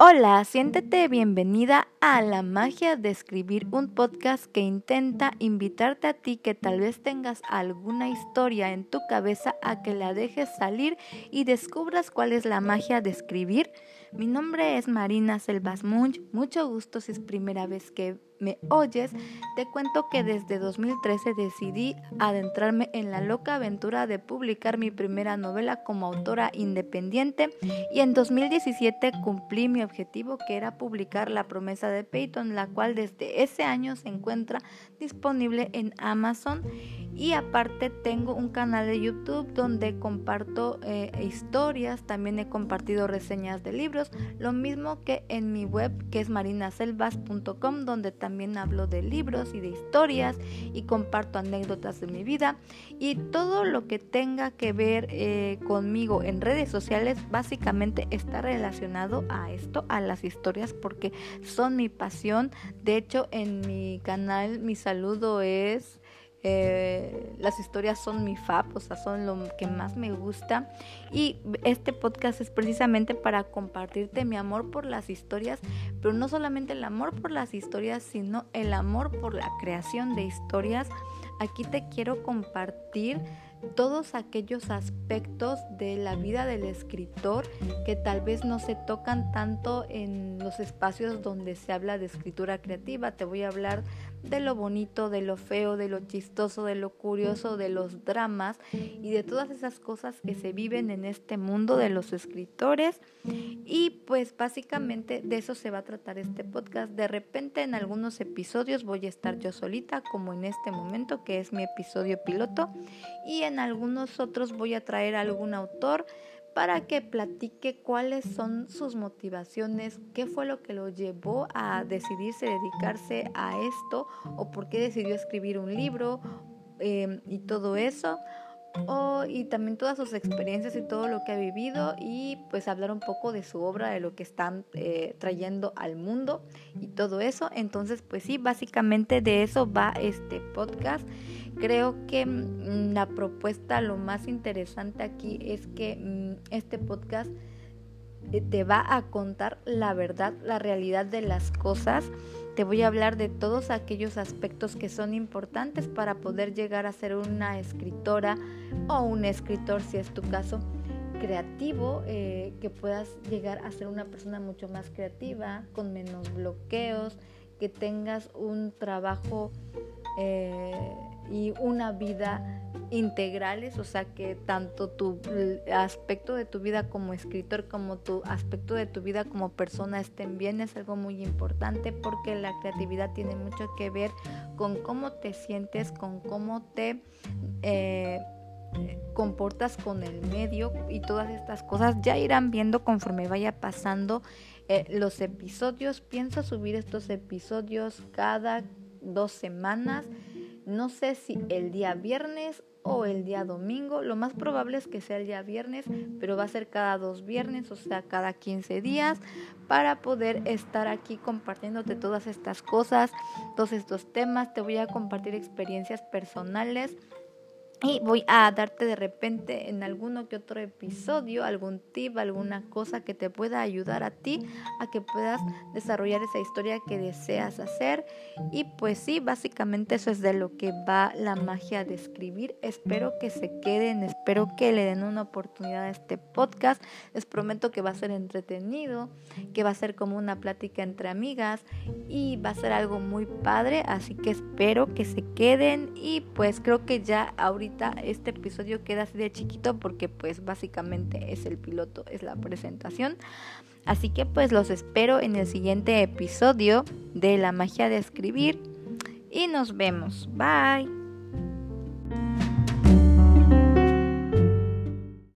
Hola, siéntete bienvenida a La magia de escribir, un podcast que intenta invitarte a ti que tal vez tengas alguna historia en tu cabeza a que la dejes salir y descubras cuál es la magia de escribir. Mi nombre es Marina Selvas Munch, mucho gusto si es primera vez que me oyes, te cuento que desde 2013 decidí adentrarme en la loca aventura de publicar mi primera novela como autora independiente y en 2017 cumplí mi objetivo que era publicar La promesa de Peyton, la cual desde ese año se encuentra disponible en Amazon y aparte tengo un canal de YouTube donde comparto eh, historias, también he compartido reseñas de libros, lo mismo que en mi web que es marinaselvas.com donde también hablo de libros y de historias y comparto anécdotas de mi vida y todo lo que tenga que ver eh, conmigo en redes sociales básicamente está relacionado a esto, a las historias porque son mi pasión. De hecho en mi canal mi saludo es... Eh, las historias son mi fab, o sea, son lo que más me gusta. Y este podcast es precisamente para compartirte mi amor por las historias, pero no solamente el amor por las historias, sino el amor por la creación de historias. Aquí te quiero compartir todos aquellos aspectos de la vida del escritor que tal vez no se tocan tanto en los espacios donde se habla de escritura creativa. Te voy a hablar de lo bonito, de lo feo, de lo chistoso, de lo curioso, de los dramas y de todas esas cosas que se viven en este mundo de los escritores. Y pues básicamente de eso se va a tratar este podcast. De repente en algunos episodios voy a estar yo solita, como en este momento, que es mi episodio piloto, y en algunos otros voy a traer a algún autor para que platique cuáles son sus motivaciones, qué fue lo que lo llevó a decidirse dedicarse a esto o por qué decidió escribir un libro em, y todo eso. Y también todas sus experiencias y todo lo que ha vivido y pues hablar un poco de su obra, de lo que están eh, trayendo al mundo y todo eso. Entonces pues sí, básicamente de eso va este podcast. Creo que mm, la propuesta, lo más interesante aquí es que mm, este podcast te va a contar la verdad, la realidad de las cosas. Te voy a hablar de todos aquellos aspectos que son importantes para poder llegar a ser una escritora o un escritor, si es tu caso, creativo, eh, que puedas llegar a ser una persona mucho más creativa, con menos bloqueos, que tengas un trabajo eh, y una vida integrales, o sea que tanto tu aspecto de tu vida como escritor como tu aspecto de tu vida como persona estén bien es algo muy importante porque la creatividad tiene mucho que ver con cómo te sientes, con cómo te eh, comportas con el medio y todas estas cosas ya irán viendo conforme vaya pasando eh, los episodios. Pienso subir estos episodios cada dos semanas. No sé si el día viernes o el día domingo. Lo más probable es que sea el día viernes, pero va a ser cada dos viernes, o sea, cada 15 días, para poder estar aquí compartiéndote todas estas cosas, todos estos temas. Te voy a compartir experiencias personales y voy a darte de repente en alguno que otro episodio algún tip, alguna cosa que te pueda ayudar a ti a que puedas desarrollar esa historia que deseas hacer. Y pues sí, básicamente eso es de lo que va la magia de escribir. Espero que se queden, espero que le den una oportunidad a este podcast. Les prometo que va a ser entretenido, que va a ser como una plática entre amigas y va a ser algo muy padre. Así que espero que se queden y pues creo que ya este episodio queda así de chiquito porque pues básicamente es el piloto, es la presentación. Así que pues los espero en el siguiente episodio de La magia de escribir y nos vemos. Bye.